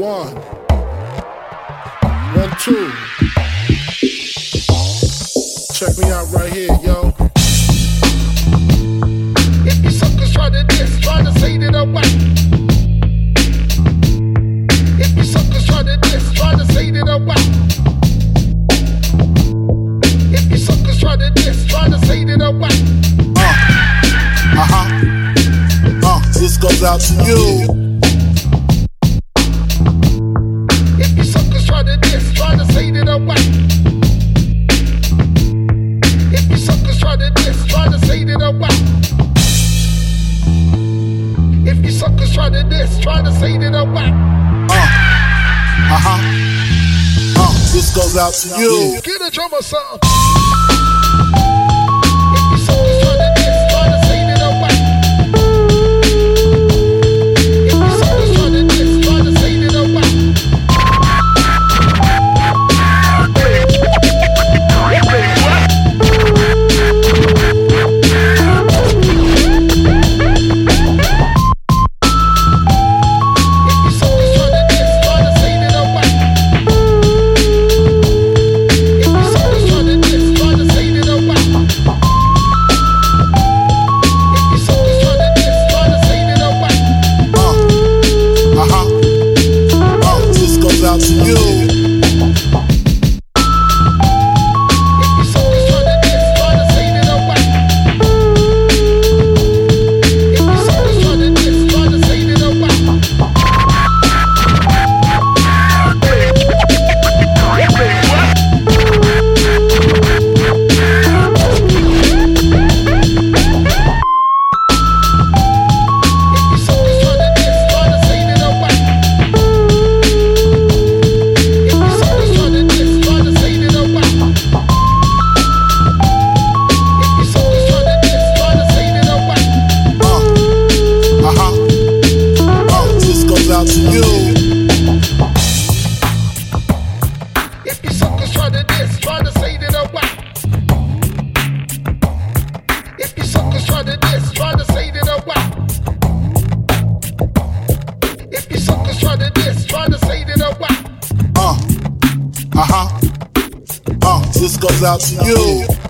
One. One, two. Check me out right here, yo. If you suckers try to diss, try to say that I'm whack. If you suckers try to diss, try to say that I'm whack. If you suckers try to diss, try to say that I'm whack. Uh, uh huh. Uh, this goes out to you. This goes out to you. Get a drummer sound. Uh huh. Uh, this goes out to you.